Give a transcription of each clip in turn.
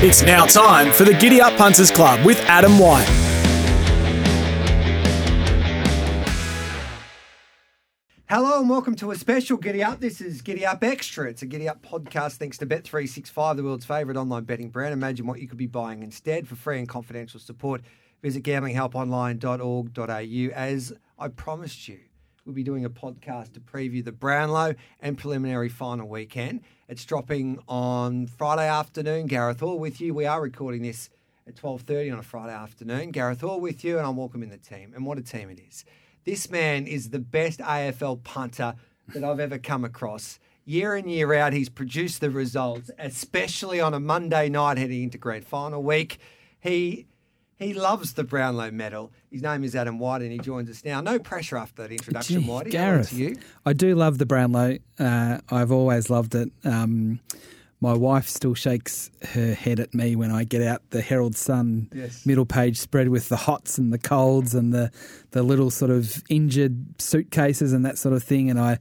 It's now time for the Giddy Up Punters Club with Adam White. Hello and welcome to a special Giddy Up. This is Giddy Up Extra. It's a Giddy Up podcast thanks to Bet365, the world's favourite online betting brand. Imagine what you could be buying instead. For free and confidential support, visit gamblinghelponline.org.au. As I promised you, we'll be doing a podcast to preview the Brownlow and preliminary final weekend. It's dropping on Friday afternoon. Gareth Hall with you. We are recording this at 12.30 on a Friday afternoon. Gareth Hall with you, and I'm welcoming the team. And what a team it is. This man is the best AFL punter that I've ever come across. Year in, year out, he's produced the results, especially on a Monday night heading into grand final week. He he loves the Brownlow medal. His name is Adam White, and he joins us now. No pressure after that introduction, Gee, Whitey. Gareth, you. I do love the Brownlow. Uh, I've always loved it. Um, my wife still shakes her head at me when I get out the Herald Sun Yes. middle page spread with the hots and the colds and the, the little sort of injured suitcases and that sort of thing. And I,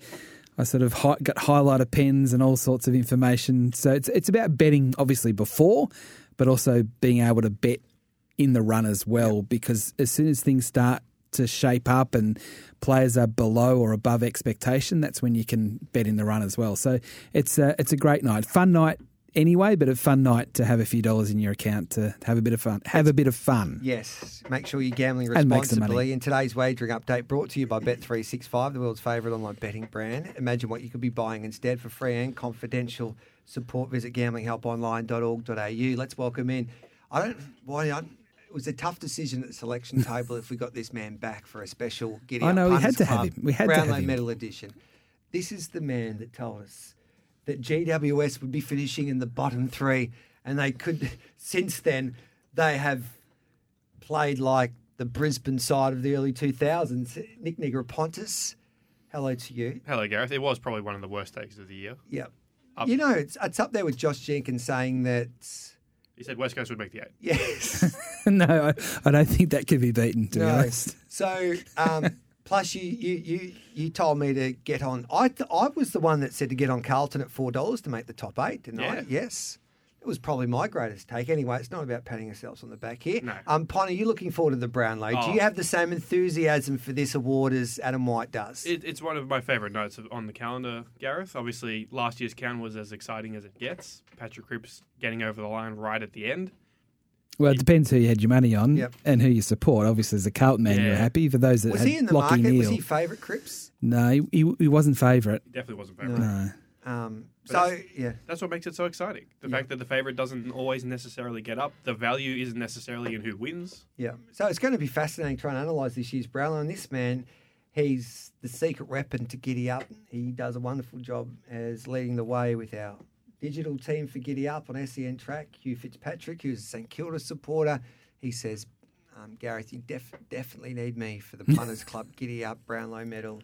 I sort of hi- got highlighter pens and all sorts of information. So it's it's about betting, obviously before, but also being able to bet in the run as well. Because as soon as things start to shape up and players are below or above expectation, that's when you can bet in the run as well. So it's a, it's a great night, fun night anyway, but a fun night to have a few dollars in your account to have a bit of fun. Have a bit of fun. Yes, make sure you're gambling And responsibly. In today's wagering update, brought to you by Bet365, the world's favourite online betting brand. Imagine what you could be buying instead for free and confidential support. Visit gamblinghelponline.org.au. Let's welcome in. I don't. Why? I, was a tough decision at the selection table if we got this man back for a special Giddy I Up know, we had Punters to have Club him. We had to have Brownlow him. Medal Edition. This is the man that told us that GWS would be finishing in the bottom three, and they could. Since then, they have played like the Brisbane side of the early 2000s. Nic Negrepontis, hello to you. Hello, Gareth. It was probably one of the worst takes of the year. Yep. Up. You know, it's, it's up there with Josh Jenkins saying that, He said West Coast would make the eight. yes. no, I, I don't think that could be beaten, to be honest. So, um, plus you, you you you told me to get on. I th- I was the one that said to get on Carlton at four dollars to make the top eight, didn't I? Yes. It was probably my greatest take. Anyway, it's not about patting ourselves on the back here. No. Um, Pine, are you looking forward to the Brownlow? Do Oh. you have the same enthusiasm for this award as Adam White does? It, it's one of my favourite nights of, on the calendar, Gareth. Obviously, last year's count was as exciting as it gets. Patrick Cripps getting over the line right at the end. Well, it depends who you had your money on Yep. and who you support. Obviously, as a Carlton man, you're happy. For those that was had he in the Lachie market? Neale, Was he favourite Cripps? no, he, he, he wasn't favourite. He definitely wasn't favourite. No. Um, But so that's- yeah, That's what makes it so exciting. The fact that the favourite doesn't always necessarily get up. The value isn't necessarily in who wins. yeah. So it's going to be fascinating trying to analyse this year's Brownlow. And this man, he's the secret weapon to Giddy Up. He does a wonderful job as leading the way with our digital team for Giddy Up on SEN Track. Hugh Fitzpatrick, who's a St Kilda supporter, he says, um, Gareth, you def- definitely need me for the Punters Club Giddy Up Brownlow Medal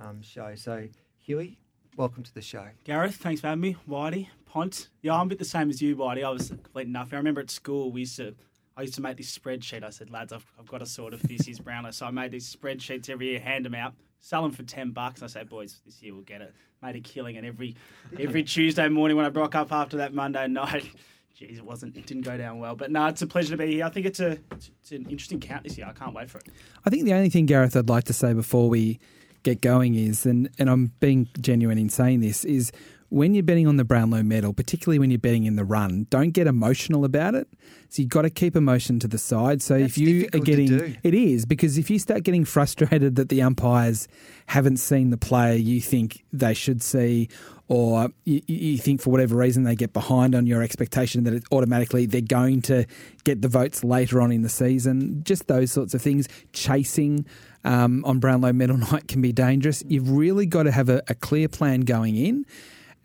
um, show. So, Huey, welcome to the show. Gareth, thanks for having me. Whitey, Pont. Yeah, I'm a bit the same as you, Whitey. I was complete enough. I remember at school we used to. I used to make this spreadsheet. I said, lads, I've, I've got a sort of this year's Brownlow. So I made these spreadsheets every year, hand them out, sell them for ten bucks. I say, boys, this year we'll get it. Made a killing, and every every Tuesday morning when I broke up after that Monday night, geez, it wasn't, it didn't go down well. But no, it's a pleasure to be here. I think it's a it's, it's an interesting count this year. I can't wait for it. I think the only thing, Gareth, I'd like to say before we get going is, and, and I'm being genuine in saying this, is when you're betting on the Brownlow medal, particularly when you're betting in the run, don't get emotional about it. So you've got to keep emotion to the side. So That's if you are getting, it is because if you start getting frustrated that the umpires haven't seen the player you think they should see, or you, you think for whatever reason they get behind on your expectation that it automatically they're going to get the votes later on in the season, just those sorts of things, chasing um, on Brownlow Medal Night can be dangerous. You've really got to have a, a clear plan going in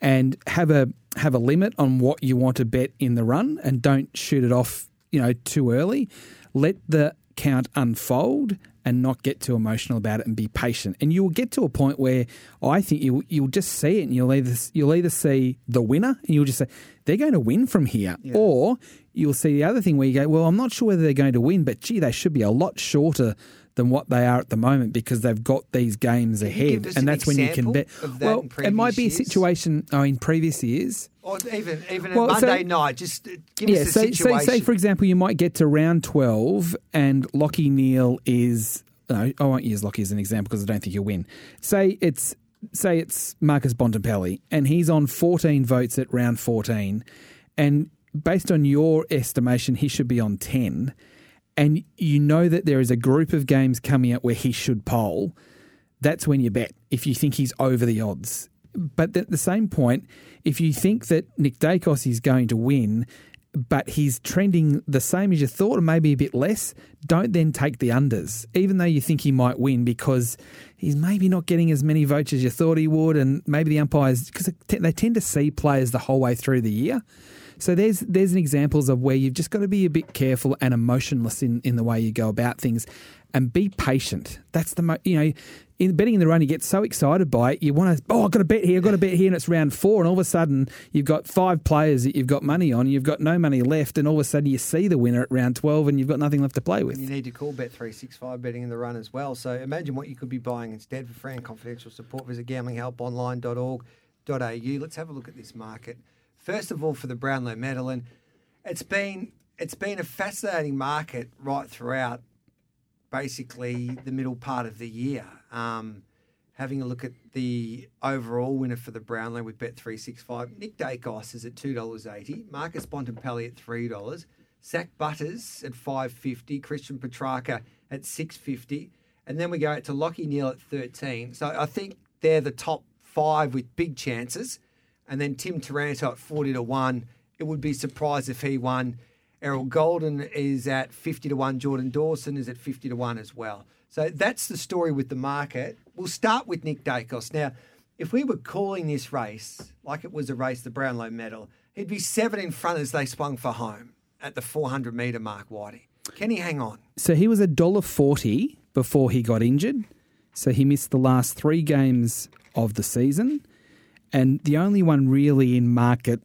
and have a have a limit on what you want to bet in the run and don't shoot it off, you know, too early. Let the count unfold and not get too emotional about it and be patient. And you'll get to a point where I think you you'll just see it and you'll either you'll either see the winner and you'll just say they're going to win from here, or you'll see the other thing where you go, well, I'm not sure whether they're going to win, but gee, they should be a lot shorter than what they are at the moment because they've got these games ahead, and an that's when you can bet. Well, it might be a situation. Oh, in previous years, Or even even Well, a so- Monday night, just uh, give yeah. us a So, so, situation. say for example, you might get to round twelve, and Lachie Neale is. No, I won't use Lockie as an example because I don't think he'll win. Say it's say it's Marcus Bontempelli, and he's on fourteen votes at round fourteen, and based on your estimation, he should be on ten, and you know that there is a group of games coming out where he should poll. That's when you bet if you think he's over the odds. But at the same point, if you think that Nick Daicos is going to win, but he's trending the same as you thought, or maybe a bit less, don't then take the unders, even though you think he might win because he's maybe not getting as many votes as you thought he would, and maybe the umpires because they tend to see players the whole way through the year. So there's there's an examples of where you've just got to be a bit careful and emotionless in, in the way you go about things, and be patient. That's the mo- you know, in betting in the run, you get so excited by it, you want to oh I've got a bet here, I've got a bet here, and it's round four, and all of a sudden you've got five players that you've got money on, you've got no money left, and all of a sudden you see the winner at round twelve, and you've got nothing left to play with. And you need to call Bet365 betting in the run as well. So imagine what you could be buying instead. For free and confidential support, visit gamblinghelponline.org.au. Let's have a look at this market. First of all, for the Brownlow medal, and it's been it's been a fascinating market right throughout basically the middle part of the year. Um, having a look at the overall winner for the Brownlow with Bet365, Nick Daicos is at $2.80, Marcus Bontempelli at $3, Zak Butters at 550, Christian Petracca at 650, and then we go out to Lachie Neale at 13. So I think they're the top five with big chances. And then Tim Taranto at 40 to 1. It would be surprised if he won. Errol Gulden is at 50 to 1. Jordan Dawson is at 50 to 1 as well. So that's the story with the market. We'll start with Nick Daicos. Now, if we were calling this race like it was a race, the Brownlow medal, he'd be seven in front as they swung for home at the 400 metre mark, Whitey. Can he hang on? So he was a dollar forty before he got injured. So he missed the last three games of the season, and the only one really in market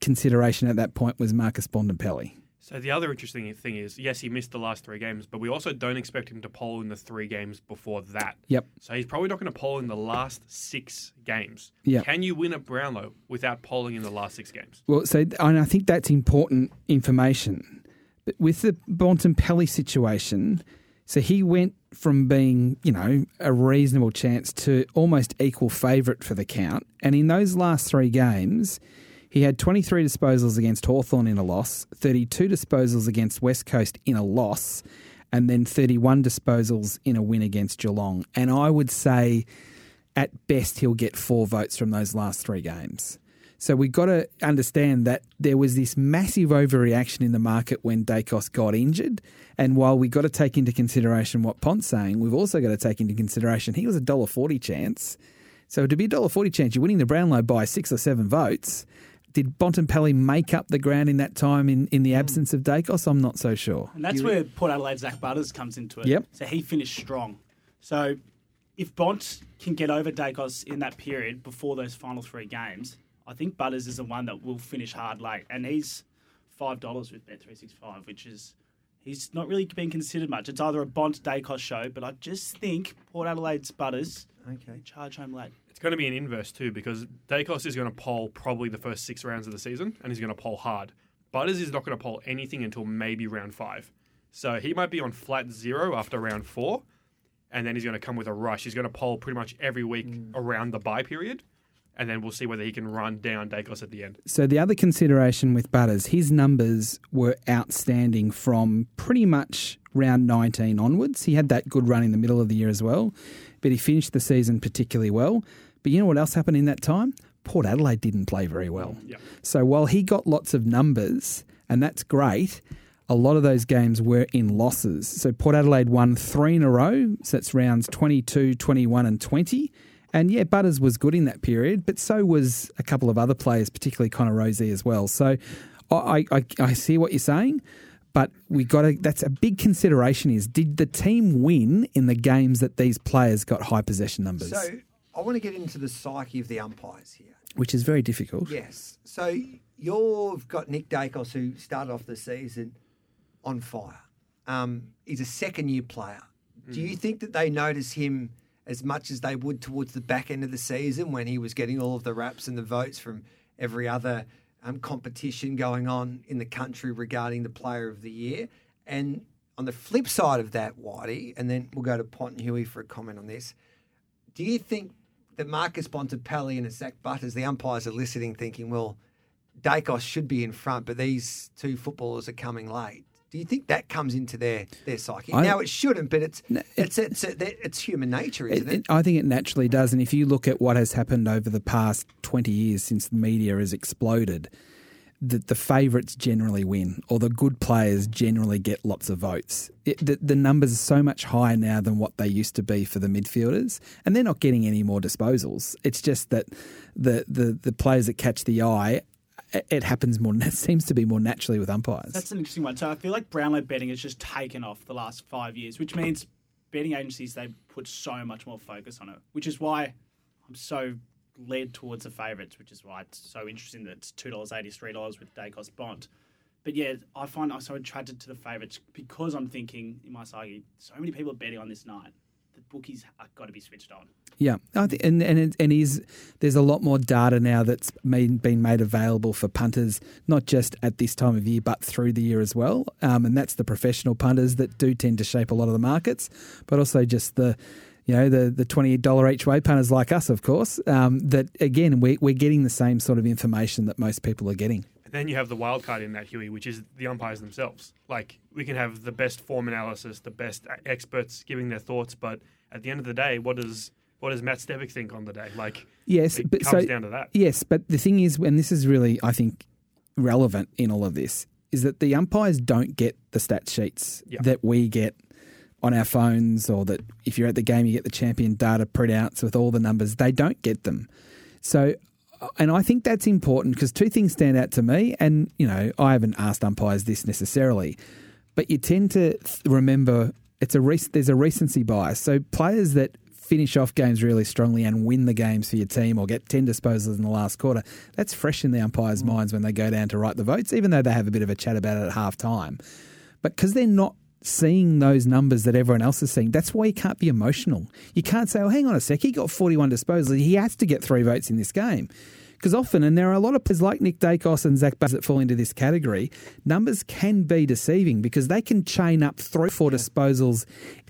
consideration at that point was Marcus Bontempelli. So the other interesting thing is, yes, he missed the last three games, but we also don't expect him to poll in the three games before that. Yep. So he's probably not going to poll in the last six games. Yep. Can you win at Brownlow without polling in the last six games? Well, so and I think that's important information. But with the Bontempelli situation, so he went from being, you know, a reasonable chance to almost equal favourite for the count. And in those last three games, he had 23 disposals against Hawthorn in a loss, 32 disposals against West Coast in a loss, and then 31 disposals in a win against Geelong. And I would say at best he'll get four votes from those last three games. So we've got to understand that there was this massive overreaction in the market when Daicos got injured. And while we've got to take into consideration what Pont's saying, we've also got to take into consideration he was a dollar forty chance. So to be a dollar forty chance, you're winning the Brownlow by six or seven votes. Did Bontempelli make up the ground in that time in, in the hmm. absence of Daicos? I'm not so sure. And that's where Port Adelaide Zak Butters comes into it. Yep. So he finished strong. So if Bont can get over Daicos in that period before those final three games, I think Butters is the one that will finish hard late. And he's five dollars with Bet three six five, which is he's not really being considered much. It's either a Bont Daicos show, but I just think Port Adelaide's Butters Okay. charge home late. It's going to be an inverse too because Daicos is going to poll probably the first six rounds of the season and he's going to poll hard. Butters is not going to poll anything until maybe round five. So he might be on flat zero after round four and then he's going to come with a rush. He's going to poll pretty much every week mm. around the bye period and then we'll see whether he can run down Daicos at the end. So the other consideration with Butters, his numbers were outstanding from pretty much round 19 onwards. He had that good run in the middle of the year as well, but he finished the season particularly well. But you know what else happened in that time? Port Adelaide didn't play very well. Yeah. So while he got lots of numbers, and that's great, a lot of those games were in losses. So Port Adelaide won three in a row. So that's rounds 22, 21, and 20. And yeah, Butters was good in that period, but so was a couple of other players, particularly Connor Rozee as well. So I, I, I see what you're saying, but we got to. That's a big consideration. Is did the team win in the games that these players got high possession numbers, So I want to get into the psyche of the umpires here. which is very difficult. Yes. So you've got Nick Daicos, who started off the season on fire. Um, he's a second year player. Do you think that they notice him as much as they would towards the back end of the season when he was getting all of the raps and the votes from every other um, competition going on in the country regarding the Player of the Year? And on the flip side of that, Whitey, and then we'll go to Pont and Huey for a comment on this. Do you think that Marcus Bontempelli and Zak Butters, the umpires are listening, thinking, well, Daicos should be in front, but these two footballers are coming late. Do you think that comes into their their psyche? I- now it shouldn't, but it's it's it's it's human nature, isn't It- it? I think it naturally does. And if you look at what has happened over the past 20 years since the media has exploded, that the favourites generally win or the good players generally get lots of votes. It, the, the numbers are so much higher now than what they used to be for the midfielders, and they're not getting any more disposals. It's just that the, the, the players that catch the eye, it, happens more, it seems to be more naturally with umpires. That's an interesting one. So I feel like Brownlow betting has just taken off the last five years, which means betting agencies they put so much more focus on it, which is why I'm so led towards the favourites, which is why it's so interesting that it's two dollars eighty, three dollars with day Daicos bond. But yeah, I find I'm so attracted to the favourites because I'm thinking in my psyche, so many people are betting on this night. Bookies have got to be switched on. Yeah, I and and it, and is there's a lot more data now that's been made available for punters, not just at this time of year, but through the year as well. Um, and that's the professional punters that do tend to shape a lot of the markets, but also just the you know the the twenty dollar each way punters like us, of course. Um, that again, we, we're getting the same sort of information that most people are getting. And then you have the wild card in that, Huey, which is the umpires themselves. Like, we can have the best form analysis, the best experts giving their thoughts, but at the end of the day, what does what does Matt Stevic think on the day? Like, Yes, it but comes so down to that. Yes, but the thing is, and this is really, I think, relevant in all of this, is that the umpires don't get the stat sheets Yeah. that we get on our phones, or that if you're at the game, you get the champion data printouts with all the numbers. They don't get them. So, and I think that's important because two things stand out to me, and you know, I haven't asked umpires this necessarily, but you tend to th- remember it's a rec- there's a recency bias. So players that finish off games really strongly and win the games for your team or get 10 disposals in the last quarter, that's fresh in the umpires' mm. minds when they go down to write the votes, even though they have a bit of a chat about it at half time. But because they're not seeing those numbers that everyone else is seeing, that's why you can't be emotional. You can't say, oh, hang on a sec, he got 41 disposals. He has to get three votes in this game. Because often, and there are a lot of players like Nick Daicos and Zach Bass that fall into this category, numbers can be deceiving because they can chain up three, four disposals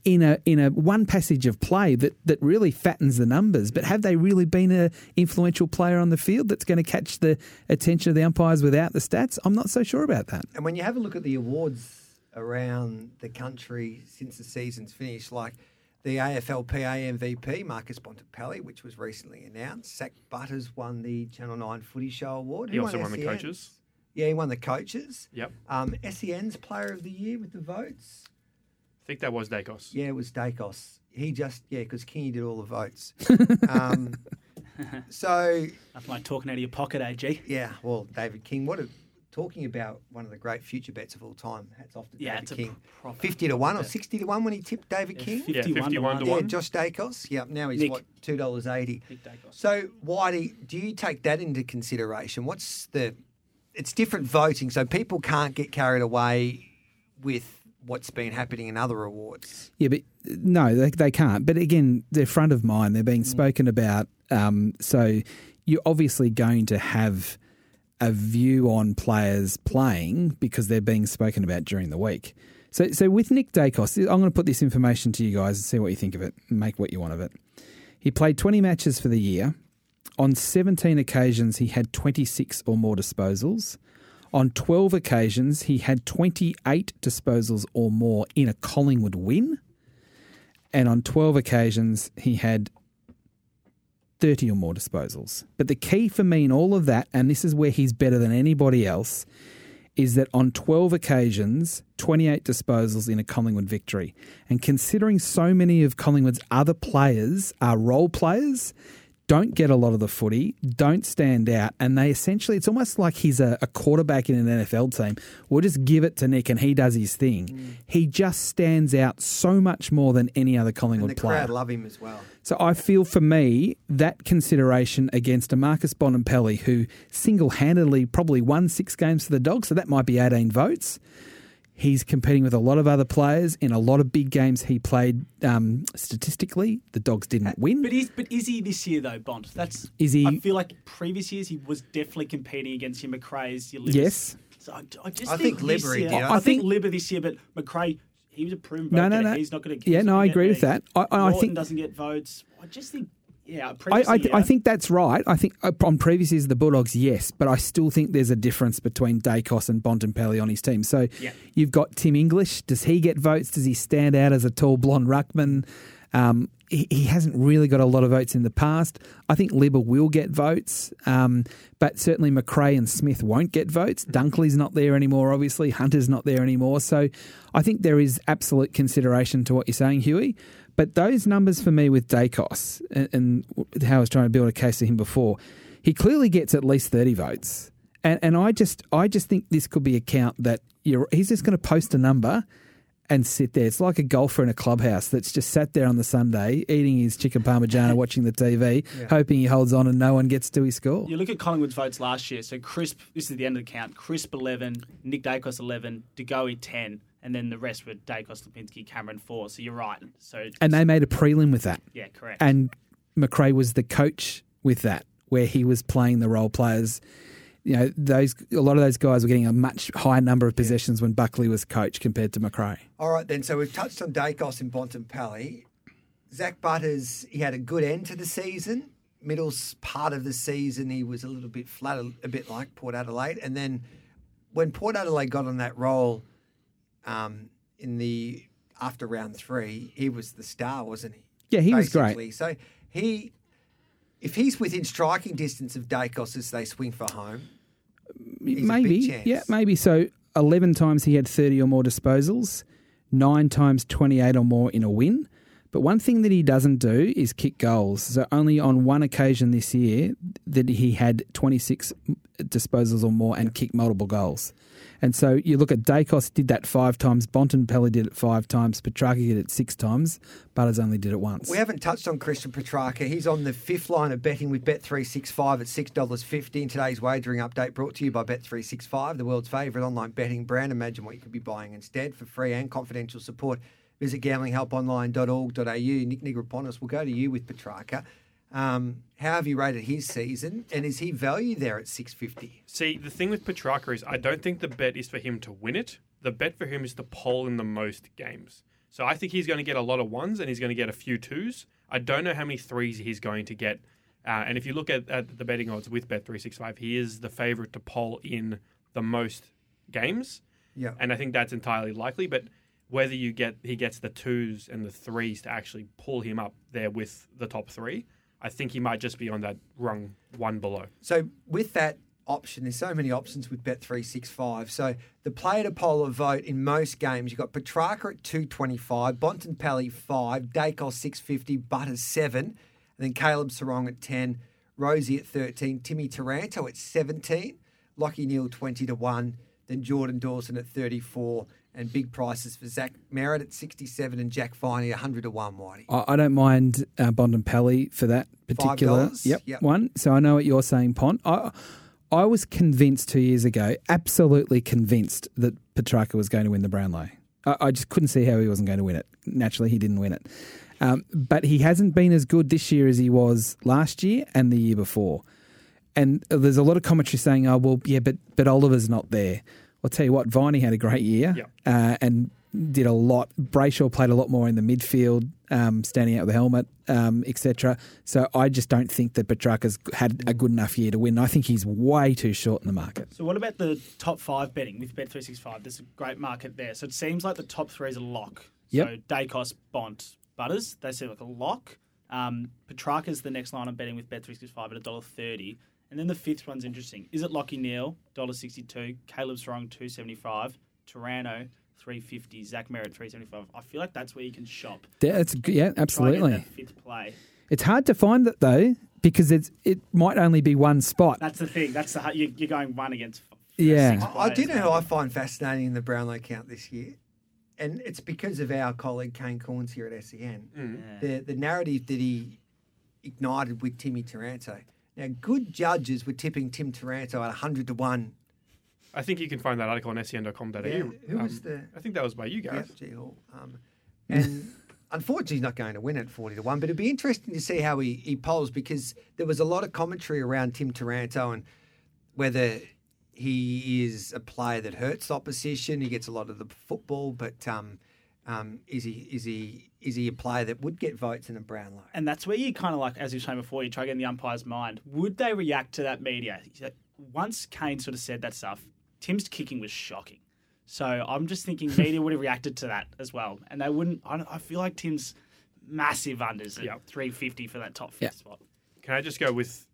in a in a one passage of play that, that really fattens the numbers. But have they really been an influential player on the field that's going to catch the attention of the umpires without the stats? I'm not so sure about that. And when you have a look at the awards around the country since the season's finished, like the AFLPA MVP, Marcus Bontempelli, which was recently announced. Zak Butters won the Channel 9 Footy Show Award. He Who also won the coaches. Yeah, he won the coaches. Yep. Um, SEN's Player of the Year with the votes. I think that was Daicos. Yeah, it was Daicos. He just, yeah, because Kingy did all the votes. um, so, Nothing like talking out of your pocket, AG. yeah, well, David King, what a, talking about one of the great future bets of all time. Hats off to Yeah, David King. 50 to 1 or 60 to 1 when he tipped David Yeah, King. 50 Yeah, 51 to 51 to one. Yeah, 1. Josh Daicos. Yep, now he's Nick. what, $2.80. Nick Daicos. So, Whitey, do you take that into consideration? What's the. It's different voting, so people can't get carried away with what's been happening in other awards. Yeah, but no, they, they can't. But again, they're front of mind. They're being spoken about. Um, so you're obviously going to have a view on players playing because they're being spoken about during the week. So, so with Nick Daicos, I'm going to put this information to you guys and see what you think of it. Make what you want of it. He played 20 matches for the year. On 17 occasions, he had 26 or more disposals. On 12 occasions, he had 28 disposals or more in a Collingwood win. And on 12 occasions, he had 30 or more disposals. But the key for me in all of that, and this is where he's better than anybody else, is that on 12 occasions, 28 disposals in a Collingwood victory. And considering so many of Collingwood's other players are role players, don't get a lot of the footy, don't stand out, and they essentially, it's almost like he's a, a quarterback in an NFL team. We'll just give it to Nick and he does his thing. Mm. He just stands out so much more than any other And Collingwood the player. crowd love him as well. So I feel for me that consideration against a Marcus Bontempelli who single handedly probably won six games for the Dogs, so that might be 18 votes. He's competing with a lot of other players in a lot of big games he played. Um, statistically, the Dogs didn't win. But is but is he this year though, Bond? That's Is he- I feel like previous years he was definitely competing against your McRae's, your Libbers. Yes. So I, I just I think, think this Libber year, did. I, I think, think- Libber this year, but McRae he was a proven vote No, no, no. He's not going to. Yeah, no, I agree with that. I- I think- doesn't get votes. I just think. Yeah, I, I, year, I think that's right. I think uh, on previous years, the Bulldogs, yes, but I still think there's a difference between Daicos and Bontempelli on his team. So Yeah. you've got Tim English. Does he get votes? Does he stand out as a tall blonde ruckman? Um, he, he hasn't really got a lot of votes in the past. I think Libber will get votes, um, but certainly McRae and Smith won't get votes. Dunkley's not there anymore, obviously. Hunter's not there anymore. So I think there is absolute consideration to what you're saying, Huey. But those numbers for me with Daicos and, and how I was trying to build a case to him before, he clearly gets at least 30 votes. And, and I just I just think this could be a count that you're, he's just going to post a number and sit there. It's like a golfer in a clubhouse that's just sat there on the Sunday eating his chicken parmigiana, watching the TV, hoping he holds on and no one gets to his score. You look at Collingwood's votes last year. So Crisp, this is the end of the count. Crisp eleven, Nick Daicos eleven, De Goey ten, and then the rest were Daicos, Lipinski, Cameron four. So you're right. So And they made a prelim with that. yeah, correct. And McRae was the coach with that, where he was playing the role players. You know, those a lot of those guys were getting a much higher number of possessions when Buckley was coach compared to McRae. All right, then. So we've touched on Daicos and Bontempelli. Zak Butters, he had a good end to the season. Middle part of the season, he was a little bit flat, a, a bit like Port Adelaide. And then when Port Adelaide got on that roll um, in the after round three, he was the star, wasn't he? Yeah, he was great. So he, if he's within striking distance of Daicos as they swing for home, He's a big maybe, chance. yeah, maybe. So eleven times he had thirty or more disposals, nine times twenty-eight or more in a win. But one thing that he doesn't do is kick goals. So only on one occasion this year that he had twenty-six disposals or more and kicked multiple goals. And so you look at Daicos did that five times, Bontempelli did it five times, Petracca did it six times, Butters only did it once. We haven't touched on Christian Petracca. He's on the fifth line of betting with Bet365 at $6.50 in today's wagering update brought to you by Bet365, the world's favourite online betting brand. Imagine what you could be buying instead for free and confidential support. Visit gamblinghelponline.org.au. Nic Negrepontis will go to you with Petracca. Um, how have you rated his season? And is he value there at 650? See, the thing with Petracca is I don't think the bet is for him to win it. The bet for him is to poll in the most games. So I think he's going to get a lot of ones and he's going to get a few twos. I don't know how many threes he's going to get. Uh, and if you look at, at the betting odds with Bet365, he is the favourite to poll in the most games. Yeah. And I think that's entirely likely. But whether you get he gets the twos and the threes to actually pull him up there with the top three, I think he might just be on that rung one below. So with that option, there's so many options with Bet365. So the player to poll or vote in most games, you've got Petracca at 225, Bontempelli 5, Daicos 650, Butters 7, and then Caleb Serong at 10, Rozee at 13, Timmy Taranto at 17, Lachie Neale 20 to 1, then Jordan Dawson at 34, and big prices for Zach Merrett at 67 and Jack Viney 100 to 1, Whitey. I, I don't mind uh, Bontempelli for that particular $5? yep, Yep. one. So I know what you're saying, Pont. I, I was convinced two years ago, absolutely convinced that Petracca was going to win the Brownlow. I, I just couldn't see how he wasn't going to win it. Naturally, he didn't win it. Um, but he hasn't been as good this year as he was last year and the year before. And there's a lot of commentary saying, "Oh, well, yeah, but but Oliver's not there." I'll tell you what, Viney had a great year Yep. uh, and did a lot. Brayshaw played a lot more in the midfield, um, standing out with the helmet, um, etc. So I just don't think that Petracca's had a good enough year to win. I think he's way too short in the market. So what about the top five betting with Bet365? There's a great market there. So it seems like the top three is a lock. Yep. So Daicos, Bont, Butters, they seem like a lock. Um, Petracca's the next line I'm betting with Bet365 at $1.30. And then the fifth one's interesting. Is it Lachie Neale, $1.62, Caleb Serong, two seventy five, Taranto, three fifty, Zach Merrett, three seventy five. I feel like that's where you can shop. Yeah, it's, yeah Try and get absolutely. that fifth play. It's hard to find that though because it's it might only be one spot. That's the thing. That's the you- you're going one against. Yeah. six I, I do know who I find fascinating in the Brownlow count this year, and it's because of our colleague Kane Cornes here at SEN. Mm. The the narrative that he ignited with Timmy Taranto. Now, good judges were tipping Tim Taranto at 100 to 1 I think you can find that article on sen.com.au. Yeah, who was Um, the- I think that was by you, Yeah, Gareth. G Hall. Um, and unfortunately, he's not going to win at 40 to 1, but it'd be interesting to see how he, he polls because there was a lot of commentary around Tim Taranto and whether he is a player that hurts opposition. He gets a lot of the football, but um, um, is he is he is he a player that would get votes in a brown Brownlow? And that's where you kind of like, as you were saying before, you try to get in the umpire's mind. Would they react to that media? Once Kane sort of said that stuff, Tim's kicking was shocking. So I'm just thinking media would have reacted to that as well, and they wouldn't. I, don't- I feel like Tim's massive unders at Yep. 350 for that top fifth Yeah. spot. Can I just go with?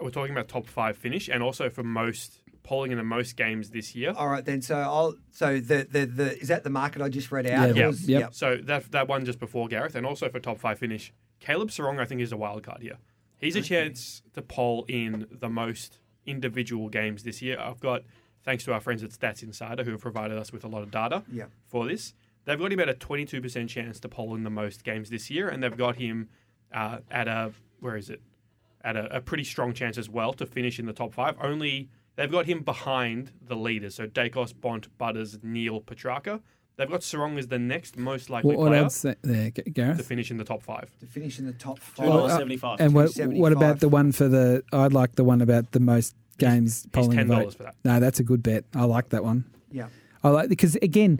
We're talking about top five finish, and also for most polling in the most games this year. All right, then. So I'll. So the the, the is that the market I just read out? Yeah. It was- Yep. So that that one just before Gareth, and also for top five finish, Caleb Serong I think is a wild card here. He's a chance to poll in the most individual games this year. I've got thanks to our friends at Stats Insider who have provided us with a lot of data Yep. for this. They've got him at a twenty two percent chance to poll in the most games this year, and they've got him uh, at a where is it? At a, a pretty strong chance as well to finish in the top five. Only they've got him behind the leaders, so Daicos, Bont, Butters, Neale, Petracca. They've got Serong as the next most likely What, what player odds there, G- to finish in the top five. To finish in the top five. Well, uh, 75. And what, what about the one for the? I'd like the one about the most games polling. $10 vote. for that. No, that's a good bet. I like that one. yeah. I like because again,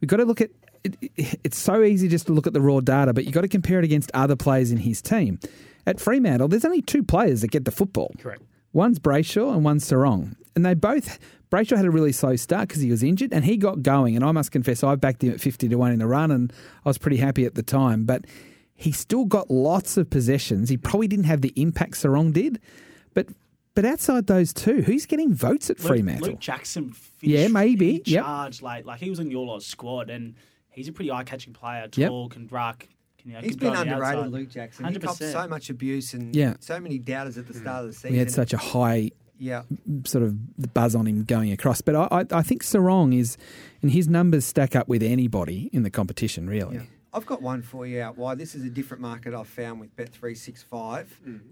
we've got to look at. It, it- it's so easy just to look at the raw data, but you've got to compare it against other players in his team. At Fremantle, there's only two players that get the football. Correct. One's Brayshaw and one's Serong. And they both, Brayshaw had a really slow start because he was injured and he got going. And I must confess, I backed him at 50 to 1 in the run and I was pretty happy at the time. But he still got lots of possessions. He probably didn't have the impact Serong did. But but outside those two, who's getting votes at Luke, Fremantle? Luke Jackson. Finished, Yeah, maybe. He Yep. charged late. Like he was in your lot's squad, and he's a pretty eye-catching player. Yep. Tall, can ruck. Can, you know, He's can been underrated, outside. Luke Jackson. He copped so much abuse and Yeah. so many doubters at the start of the season. we had such a high yeah. sort of buzz on him going across. But I, I, I think Serong is, and his numbers stack up with anybody in the competition, really. Yeah. I've got one for you out wide. This is a different market I've found with Bet365.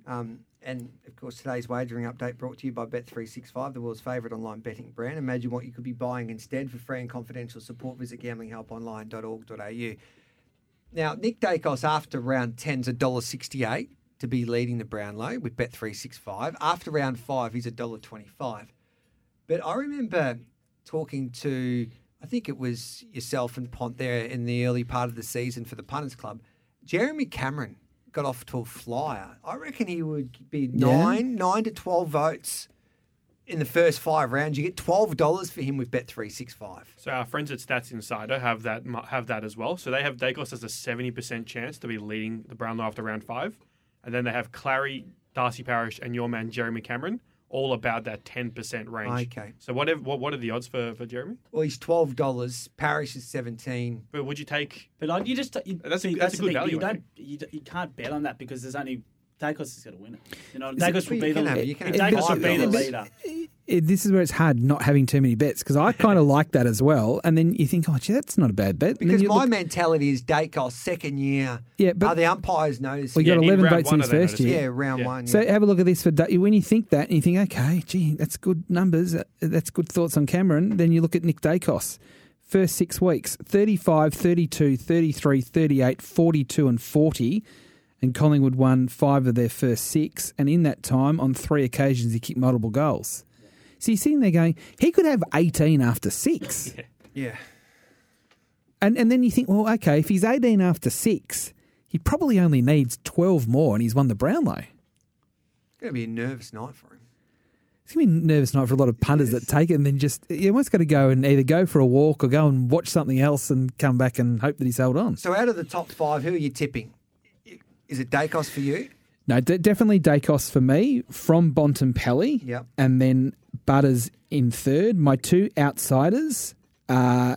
Um, and of course, today's wagering update brought to you by Bet365, the world's favourite online betting brand. Imagine what you could be buying instead. For free and confidential support, visit gamblinghelponline.org.au. Now, Nick Daicos after round 10's $1.68 to be leading the Brownlow with Bet365. After round 5, he's $1.25. But I remember talking to, I think it was yourself and Pont there in the early part of the season for the Punters Club. Jeremy Cameron got off to a flyer. I reckon he would be Yeah. nine, nine to twelve votes in the first five rounds. You get twelve dollars for him with Bet three six five. So our friends at Stats Insider have that have that as well. So they have Daicos as a seventy percent chance to be leading the Brownlow after round five, and then they have Clary, Darcy Parish, and your man Jeremy Cameron all about that ten percent range. Okay. So whatever, what what are the odds for for Jeremy? Well, he's twelve dollars. Parish is seventeen. But would you take? But you just you, That's a- see, that's a the good thing, value, You don't you, you can't bet on that because there's only Daicos is going to win it. You know, it- Daicos will be the have- leader. you can If have Daicos will be the leader. It, this is where it's hard not having too many bets because I kind of like that as well. And then you think, oh, gee, that's not a bad bet. And Because my look- mentality is Daicos second year. Yeah, but- are the umpires noticing? well, you got Yeah, in 11 round votes in one his first year. yeah, round Yeah. one. So yeah. have a look at this for Da- when you think that and you think, okay, gee, that's good numbers. uh, That's good thoughts on Cameron. Then you look at Nick Daicos. First six weeks 35, 32, 33, 38, 42, and 40. And Collingwood won five of their first six. And in that time, on three occasions, he kicked multiple goals. So you're sitting there going, he could have 18 after six. yeah. And, and then you think, well, okay, if he's 18 after six, he probably only needs 12 more and he's won the Brownlow. It's going to be a nervous night for him. It's going to be a nervous night for a lot of punters that take it and then just, you almost got to go and either go for a walk or go and watch something else and come back and hope that he's held on. So out of the top five, who are you tipping? Is it Daicos for you? No, de- definitely Daicos for me from Bontempelli. Yep. And then Butters in third. My two outsiders are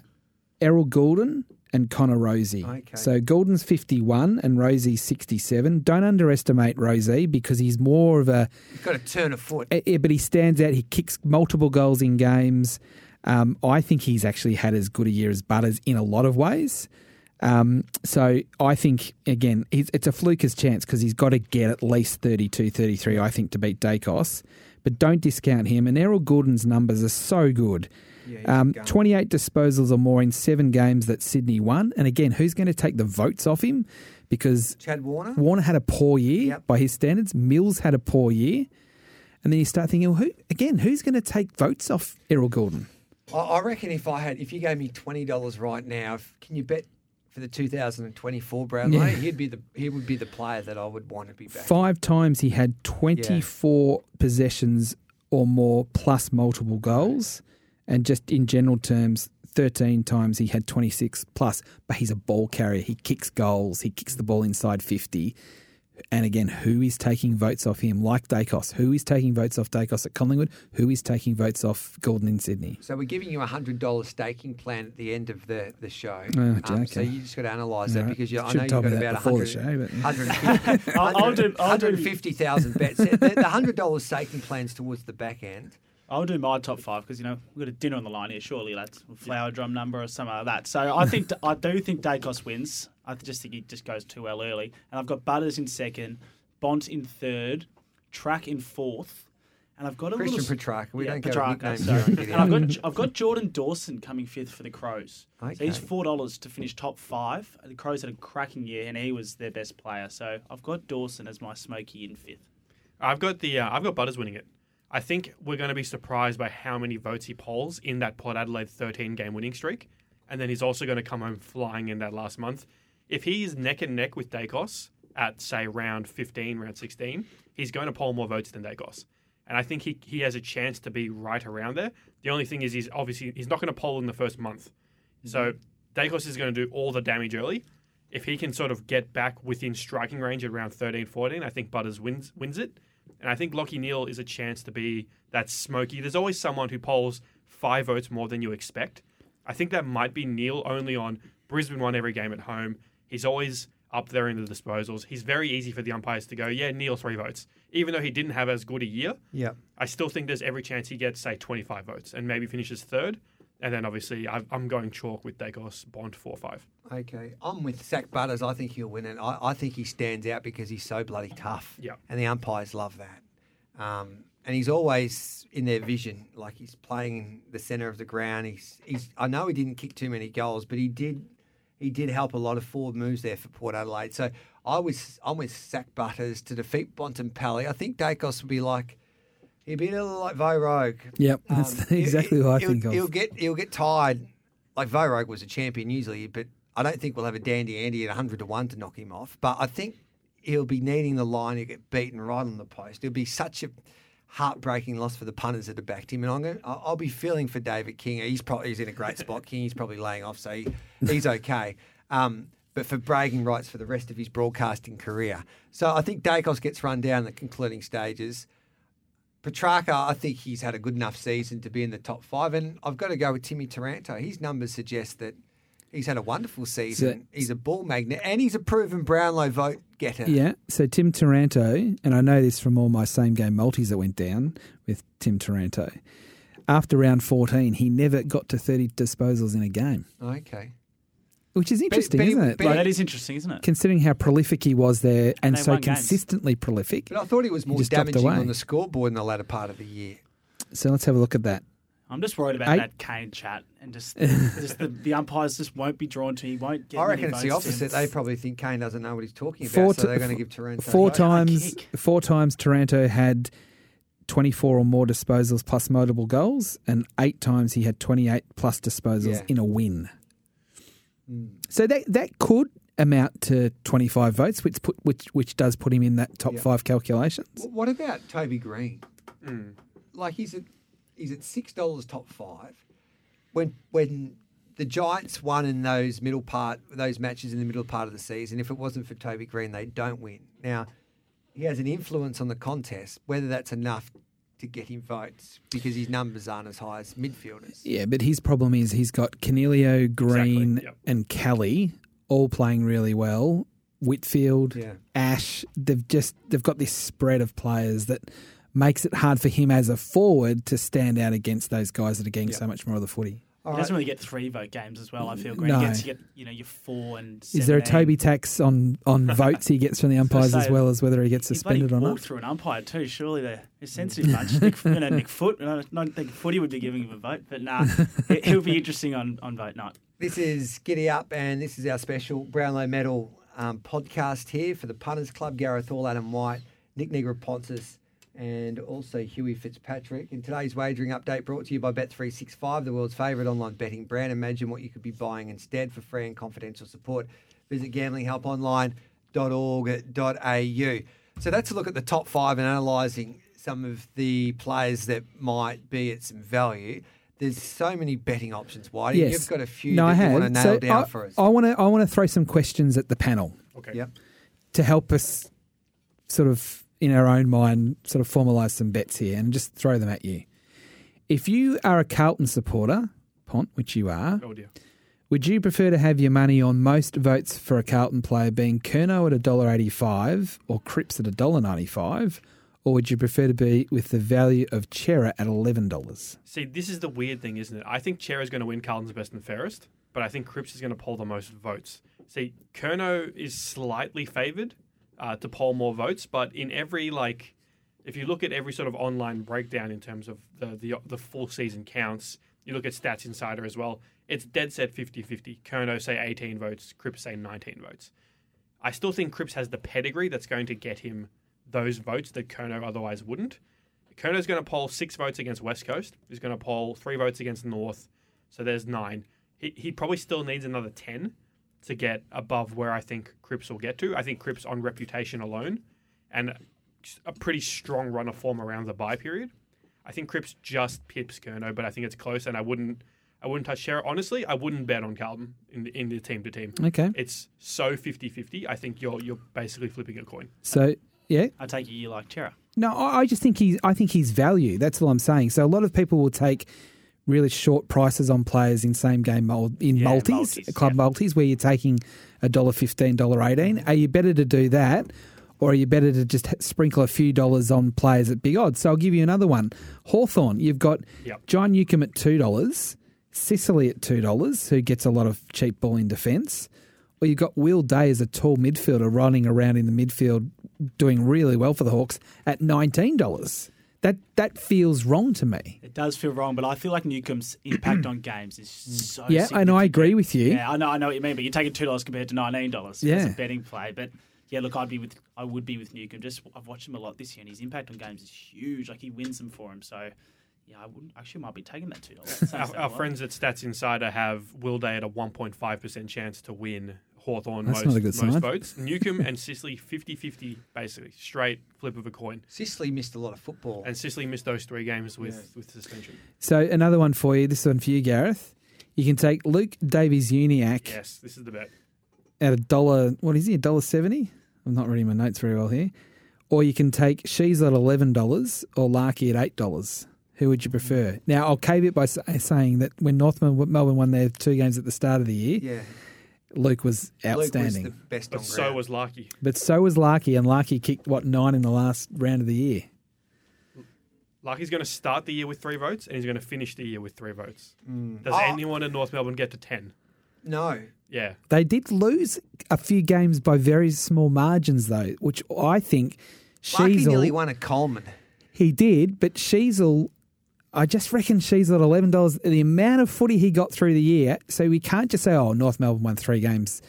Errol Gulden and Connor Rozee. Okay. So Goulden's 51 and Rozee's 67. Don't underestimate Rozee because he's more of a You've got to turn a foot. Eh, Yeah, but he stands out. He kicks multiple goals in games. Um, I think he's actually had as good a year as Butters in a lot of ways. Um, so I think, again, it's a fluker's chance because he's got to get at least 32, 33, I think, to beat Daicos. but don't discount him. And Errol Gulden's numbers are so good. Yeah, um, 28 disposals or more in seven games that Sydney won. And again, who's going to take the votes off him? Because Chad Warner. Warner had a poor year Yep. by his standards. Mills had a poor year. And then you start thinking, well, who again? Who's going to take votes off Errol Gulden? I, I reckon if I had, if you gave me twenty dollars right now, if, can you bet for the 2024 Brownlow? Yeah. He'd be the he would be the player that I would want to be back. Five times he had 24 possessions or more plus multiple goals. And just in general terms, 13 times he had 26 plus. But he's a ball carrier. He kicks goals. He kicks the ball inside 50. And again, who is taking votes off him? Like Daicos. Who is taking votes off Daicos at Collingwood? Who is taking votes off Gulden in Sydney? So we're giving you a hundred dollar staking plan at the end of the, the show. Oh, Um, so you just got to analyse that All right. because you, I Should know have you've told got me that about before 100, show, but- I'll- I'll do- I'll do- 150,000 bets. The, the hundred dollar staking plans towards the back end. I'll do my top five because you know we've got a dinner on the line here. Surely that's a flower drum number or something like that. So I think I do think Daicos wins. I just think he just goes too well early. And I've got Butters in second, Bont in third, Track in fourth, and I've got a Christian little Petracca. We yeah, don't go Petracca, nicknames sorry. here on Giddy and I've got I've got Jordan Dawson coming fifth for the Crows. So he's four dollars to finish top five. The Crows had a cracking year, and he was their best player. So I've got Dawson as my smoky in fifth. I've got the uh, I've got Butters winning it. I think we're going to be surprised by how many votes he polls in that Port Adelaide 13 game winning streak, and then he's also going to come home flying in that last month. If he's neck and neck with Daicos at say round 15, round 16, he's going to poll more votes than Daicos, and I think he he has a chance to be right around there. The only thing is he's obviously he's not going to poll in the first month, so mm-hmm. Daicos is going to do all the damage early. If he can sort of get back within striking range at around 13, 14, I think Butters wins wins it. And I think Lachie Neale is a chance to be that smoky. There's always someone who polls five votes more than you expect. I think that might be Neale only on Brisbane won every game at home. He's always up there in the disposals. He's very easy for the umpires to go, yeah, Neale, three votes. Even though he didn't have as good a year, Yeah. I still think there's every chance he gets, say, 25 votes and maybe finishes third. And then obviously I've, I'm going chalk with Daicos, Bont 4 5. Okay, I'm with Zak Butters. I think he'll win it. I, I think he stands out because he's so bloody tough. Yeah. And the umpires love that. Um, and he's always in their vision. Like he's playing in the centre of the ground. He's he's. I know he didn't kick too many goals, but he did. He did help a lot of forward moves there for Port Adelaide. So I was I'm with Zak Butters to defeat Bontempelli. I think Daicos will be like. He'd be a little like Vo Rogue. Yep, that's Um, exactly he- what I he'll- think of. He'll get he'll get tired. Like Vogue was a champion usually, but I don't think we'll have a dandy Andy at hundred to one to knock him off. But I think he'll be needing the line. He'll get beaten right on the post. It'll be such a heartbreaking loss for the punters that have backed him. And I'm going, I'll be feeling for David King. He's probably he's in a great spot. King he's probably laying off, so he, he's okay. Um, but for bragging rights for the rest of his broadcasting career. So I think Daicos gets run down in the concluding stages. Petracca, I think he's had a good enough season to be in the top five, and I've got to go with Timmy Taranto. His numbers suggest that he's had a wonderful season. he's a ball magnet, and he's a proven Brownlow vote getter. Yeah. So Tim Taranto, and I know this from all my same game multis that went down with Tim Taranto. After round 14, he never got to 30 disposals in a game, Okay. which is interesting, but he- isn't it? but Like, that is interesting, isn't it? considering how prolific he was there and, they so won games. consistently prolific. But I thought he was more just dropped damaging on the scoreboard in the latter part of the year. So let's have a look at that. I'm just worried about Eight- that Kane chat and just, just the, the umpires just won't be drawn to. He won't get. I many reckon it's the votes him. opposite. They probably think Kane doesn't know what he's talking about, Four so they're going to give Taranto Four times, four times Taranto had 24 or more disposals plus multiple goals, and eight times he had 28 plus disposals Yeah. in a win. Mm. So that that could amount to 25 votes, which put which which does put him in that top Yeah. five calculations. What about Toby Greene? Mm. like he's at he's at six dollars top five. When when the Giants won in those middle part those matches in the middle part of the season, if it wasn't for Toby Greene, they don't win. Now he has an influence on the contest. Whether that's enough to get him votes because his numbers aren't as high as midfielders. Yeah, but his problem is he's got Coniglio, Green, yep. and Kelly all playing really well. Whitfield, Yeah. Ash, they've just they've got this spread of players that makes it hard for him as a forward to stand out against those guys that are getting Yep. so much more of the footy. All He right. doesn't really get three vote games as well. I feel. Green No. he gets you get you know your four and. Is there a 17. Toby tax on, on votes he gets from the umpires as well as whether he gets suspended or walked not? through an umpire too. Surely they're sensitive bunch. Nick, you know, Nick Foot. I don't think Footy would be giving him a vote, but nah, it, it'll be interesting on, on vote night. This is Giddy Up, and this is our special Brownlow Medal um, podcast here for the Punters Club. Gareth Hall, Adam White, Nic Negrepontis, and also Huey Fitzpatrick. In today's wagering update, brought to you by Bet365, the world's favourite online betting brand. Imagine what you could be buying instead for free and confidential support. Visit gamblinghelponline.org.au. So that's a look at the top five and analysing some of the players that might be at some value. There's so many betting options, Whitey. Yes. You've got a few no, that I you have. want to nail so down I, for us. I want to I want to throw some questions at the panel Okay. Yep. to help us sort of in our own mind sort of formalise some bets here and just throw them at you. If you are a Carlton supporter, Pont, which you are, Oh would you prefer to have your money on most votes for a Carlton player being Curnow at $1.85 or Cripps at $1.95? Or would you prefer to be with the value of Chera at $11? See, this is the weird thing, isn't it? I think Chair is going to win Carlton's best and fairest, but I think Cripps is going to poll the most votes. See, Curnow is slightly favoured uh, to poll more votes, but in every like, if you look at every sort of online breakdown in terms of the the, the full season counts, you look at Stats Insider as well. It's dead set 50-50. Curnow say 18 votes, Cripps say 19 votes. I still think Cripps has the pedigree that's going to get him those votes that Curnow otherwise wouldn't. Curnow's going to poll six votes against West Coast. He's going to poll three votes against North. So there's nine. He, he probably still needs another 10 to get above where I think Cripps will get to. I think Cripps on reputation alone and a pretty strong run of form around the bye period. I think Cripps just pips Curnow, but I think it's close and I wouldn't I wouldn't touch Share. Honestly, I wouldn't bet on Carlton in the, in the team to team. Okay. It's so 50-50. I think you're you're basically flipping a coin. So, yeah, I take it you like Chera. No, I I just think he's. I think he's value. That's all I'm saying. So a lot of people will take really short prices on players in same game in Yeah, multis, multis, club yeah. multis, where you're taking a dollar fifteen, dollar eighteen. Are you better to do that, or are you better to just sprinkle a few dollars on players at big odds? So I'll give you another one. Hawthorn, you've got Yep. John Newcombe at two dollars, Sicily at two dollars, who gets a lot of cheap ball in defence. Or you've got Will Day as a tall midfielder running around in the midfield, doing really well for the Hawks at nineteen dollars. That that feels wrong to me. It does feel wrong, but I feel like Newcombe's impact on games is so. Yeah, and I agree with you. Yeah, I know, I know what you mean, but you're taking two dollars compared to nineteen dollars. Yeah. as a betting play. But yeah, look, I'd be with, I would be with Newcombe. Just I've watched him a lot this year, and his impact on games is huge. Like he wins them for him. So yeah, I wouldn't actually might be taking that two dollars. Our, our friends at Stats Insider have Will Day at a 1.5% chance to win Hawthorn That's most, not a good most sign. votes. Newcombe and Sicily 50-50, basically. Straight flip of a coin. Sicily missed a lot of football. And Sicily missed those three games with, with suspension. So another one for you. This one for you, Gareth. You can take Luke Davies-Uniacke Yes, this is the bet. at a dollar. What is he? A dollar seventy? I'm not reading my notes very well here. Or you can take She's at eleven dollars or Larkey at eight dollars. Who would you prefer? Mm. Now I'll cave it by saying that when North Melbourne won their two games at the start of the year, yeah, Luke was Luke was outstanding. the best But on so ground. was Larkey. But so was Larkey, and Larkey kicked what nine in the last round of the year. Larkey's going to start the year with three votes, and he's going to finish the year with three votes. Mm. Does Oh. anyone in North Melbourne get to 10? no. Yeah. They did lose a few games by very small margins, though, which I think Larkey nearly won a Coleman. he did, but Sheezel, I just reckon Sheezel at eleven dollars. The amount of footy he got through the year, so we can't just say, "Oh, North Melbourne won three games."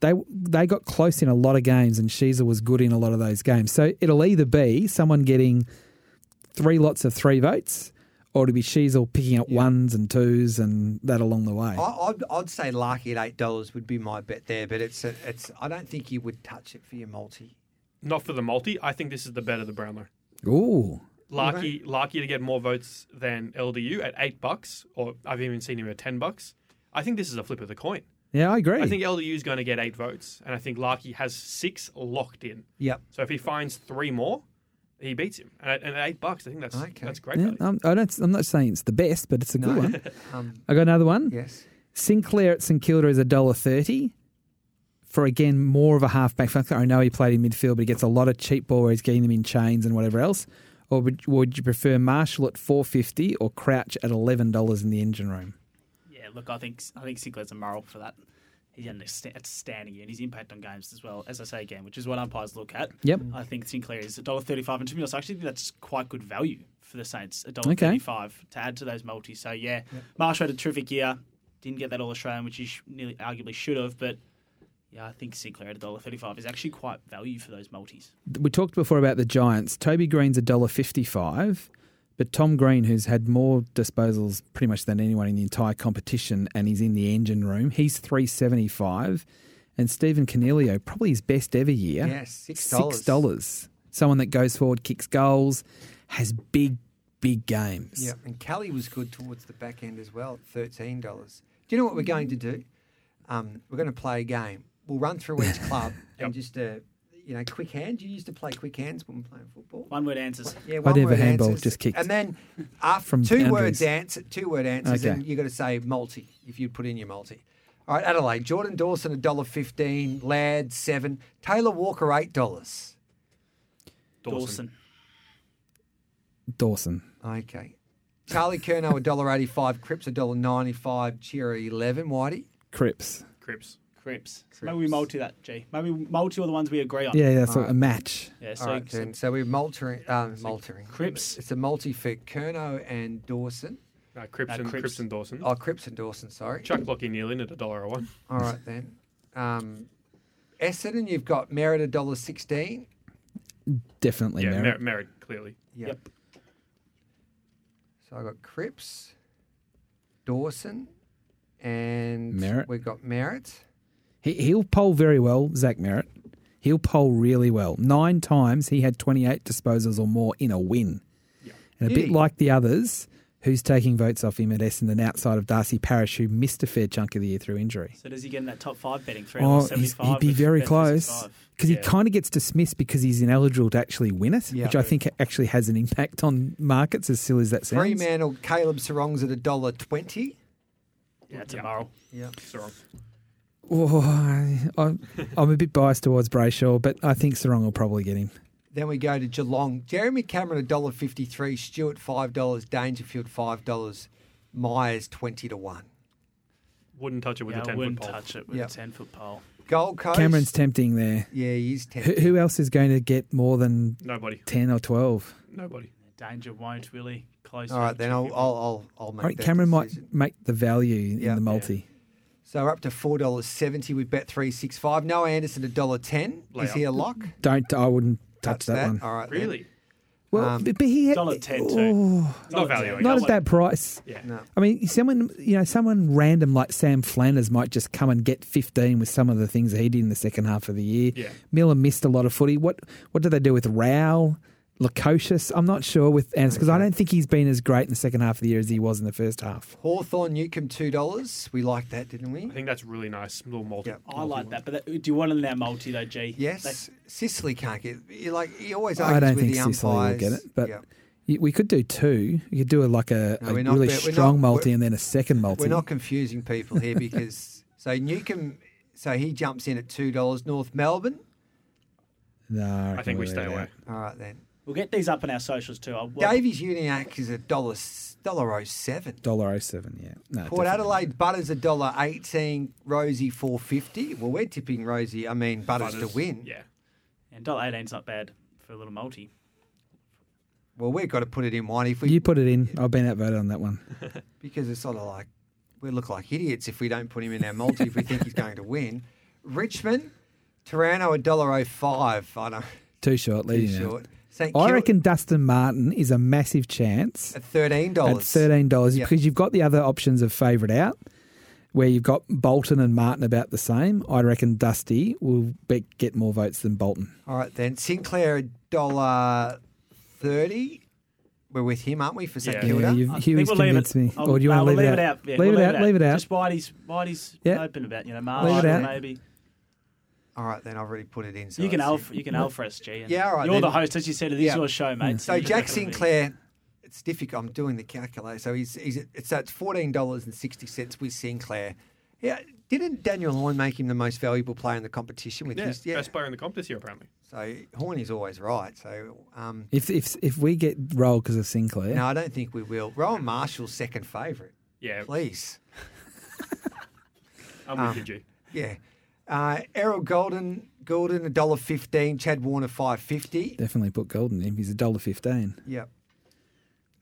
They they got close in a lot of games, and Sheezel was good in a lot of those games. So it'll either be someone getting three lots of three votes, or to be Sheezel picking up ones and twos and that along the way. I, I'd, I'd say Larkey at eight dollars would be my bet there, but it's a, it's. I don't think you would touch it for your multi. Not for the multi. I think this is the bet of the Brownlow. Ooh, Larkey, Larkey to get more votes than LDU at eight bucks, or I've even seen him at ten bucks. I think this is a flip of the coin. yeah, I agree. I think LDU is going to get eight votes, and I think Larkey has six locked in. Yep. So if he finds three more, he beats him. And at, and at eight bucks, I think that's Okay. that's great Yeah, value. I'm, I don't, I'm not saying it's the best, but it's a good one. Um, I got another one. yes. Sinclair at St Kilda is a dollar thirty for again more of a halfback. I know he played in midfield, but he gets a lot of cheap ball where he's getting them in chains and whatever else. Or would, would you prefer Marshall at four fifty or Crouch at eleven dollars in the engine room? Yeah, look, I think I think Sinclair's a moral for that. He's an outstanding year, and his impact on games as well, as I say again, which is what umpires look at. Yep. I think Sinclair is $1.35, and to be honest, I actually think that's quite good value for the Saints, $1.35 Okay. to add to those multis. So, yeah, Marshall had a terrific year. Didn't get that All Australian, which he sh- nearly arguably should have, but yeah, I think Sinclair at $1.35 is actually quite value for those multis. We talked before about the Giants. Toby Greene's a dollar fifty-five, but Tom Green, who's had more disposals pretty much than anyone in the entire competition, and he's in the engine room, he's three seventy-five. And Stephen Coniglio, probably his best ever year, Yeah, $6. Six dollars. Someone that goes forward, kicks goals, has big, big games. Yeah, and Kelly was good towards the back end as well, thirteen dollars. Do you know what we're going to do? Um, we're going to play a game. We'll run through each club and just uh, you know, quick hand. You used to play quick hands when we're playing football. One word answers. Yeah, I one never word handball, answers. just kicked. And then after From two boundaries. words answer, two word answers, Okay. and you got to say multi if you put in your multi. All right, Adelaide, Jordan Dawson a dollar fifteen, Laird seven, Taylor Walker eight dollars. Dawson. Dawson. Dawson. Okay, Charlie Curnow a dollar eighty five, Cripps a dollar ninety five, Cherry eleven, Whitey. Cripps. Cripps. Cripps. So maybe we multi that, G. Maybe multi all the ones we agree on. Yeah, that's Alright. a match. Yeah, so, All right, so then. So we're multering, um, multering. Cripps. It's a multi for Curnow and Dawson. Uh, Cripps, Uh, and, Cripps. Cripps and Dawson. Oh, Cripps and Dawson. Sorry. Chuck Lachie Neale in at a dollar a one. All right then. Um, Essendon, you've got Merrett a dollar sixteen. Definitely Yeah, Merrett. Merrett, Merrett, clearly. Yep. So I got Cripps, Dawson, and Merrett. We've got Merrett. He, he'll poll very well, Zach Merrett. He'll poll really well. Nine times he had 28 disposals or more in a win. Yeah. And a Did bit he? like the others, who's taking votes off him at Essendon outside of Darcy Parish, who missed a fair chunk of the year through injury. so does he get in that top five betting? Three Oh, dollars he's, he'd be very close because Yeah. he kind of gets dismissed because he's ineligible to actually win it, Yeah. which I think actually has an impact on markets, as silly as that sounds. Fremantle, Caleb Serong's at a dollar twenty. Yeah, it's Yeah. a moral. Yeah. Sarong. Oh, I- I'm, I'm a bit biased towards Brayshaw, but I think Serong will probably get him. Then we go to Geelong. Jeremy Cameron a dollar fifty three. Stewart five dollars. Dangerfield five dollars. Myers twenty to one. Wouldn't touch it with yeah, a I 10 wouldn't foot pole. touch it with Yep. a ten foot pole. Gold Coast. Cameron's tempting there. Yeah, he's Who, ten. who else is going to get more than Nobody. 10 or 12? Nobody. Danger won't really close. All right, then I'll I'll I'll, I'll make I think that Cameron might decision. make the value Yeah. in the multi. So we're up to four dollars seventy with Bet three six five. Noah Anderson a dollar ten. Is he a lock? Don't I wouldn't touch That's that, one. All right. then. Really? Well, Um, but but he had, Dollar 10 too. oh, Not value. Not guess. at that price. Yeah. No. I mean, someone you know, someone random like Sam Flanders might just come and get 15 with some of the things that he did in the second half of the year. Yeah. Miller missed a lot of footy. What what did they do with Rowell, Lukosius? I'm not sure with Anderson because I don't think he's been as great in the second half of the year as he was in the first half. Hawthorn Newcombe two dollars. We liked that, didn't we? I think that's really nice. Little multi. Yep. I like that, but that, do you want it in that multi though, G? Yes. Sicily can't get. You like he always I don't with think the Sicily will get it, but Yeah. y- we could do two. You could do a, like a, No, a not- really we're- we're strong not- multi and then a second multi. we're not confusing people here because so Newcombe. So he jumps in at two dollars. North Melbourne. no, I think we stay away. out. All right then. We'll get these up on our socials too. I'll, well, Davies-Uniacke is a dollar dollar oh seven. Dollar oh seven, yeah. No, Port definitely. Adelaide Butters a dollar eighteen. Rozee four fifty. Well, we're tipping Rozee. I mean Butters, Butters. to win. Yeah. and dollar eighteen's not bad for a little multi. Well, we've got to put it in one if we You put it in. I've been outvoted on that one. because it's sort of like we look like idiots if we don't put him in our multi if we think he's going to win. Richmond, Taranto a dollar oh five. I don't Too short, too leading out. Short. St I Kilda reckon Dustin Martin is a massive chance at thirteen dollars. at dollars. thirteen dollars Yep. because you've got the other options of favourite out, where you've got Bolton and Martin about the same. I reckon Dusty will be, get more votes than Bolton. All right then, Sinclair a dollar thirty. We're with him, aren't we, for St Yeah. Kilda? Yeah, you've, I Hugh's think we'll convinced me. I'll- or do you no, want to we'll leave, it out? Yeah, leave we'll it out. Leave it out. Just Whitey's, Whitey's Yeah. open about you know Leave it Marshall out. maybe. All right then, I've already put it in. So you can that's alpha, it. you can alpha us, G. and Yeah, all right You're then. the host, as you said. It is Yeah. your show, mate. So you Jack Sinclair, it's difficult. I'm doing the calculator. So he's he's at, it's at fourteen dollars and sixty cents with Sinclair. Yeah, didn't Daniel Horn make him the most valuable player in the competition with Yeah. his? Yeah. Best player in the comp this year, apparently. So Horn is always right. So um, If if if we get rolled because of Sinclair, no, I don't think we will. Rowan Marshall's second favourite. Yeah. Please. I'm Um, with you, G. Yeah. Uh, Errol Gulden, Gulden, a dollar fifteen. Chad Warner, five fifty. Definitely put Gulden in. He's a dollar fifteen. Yep.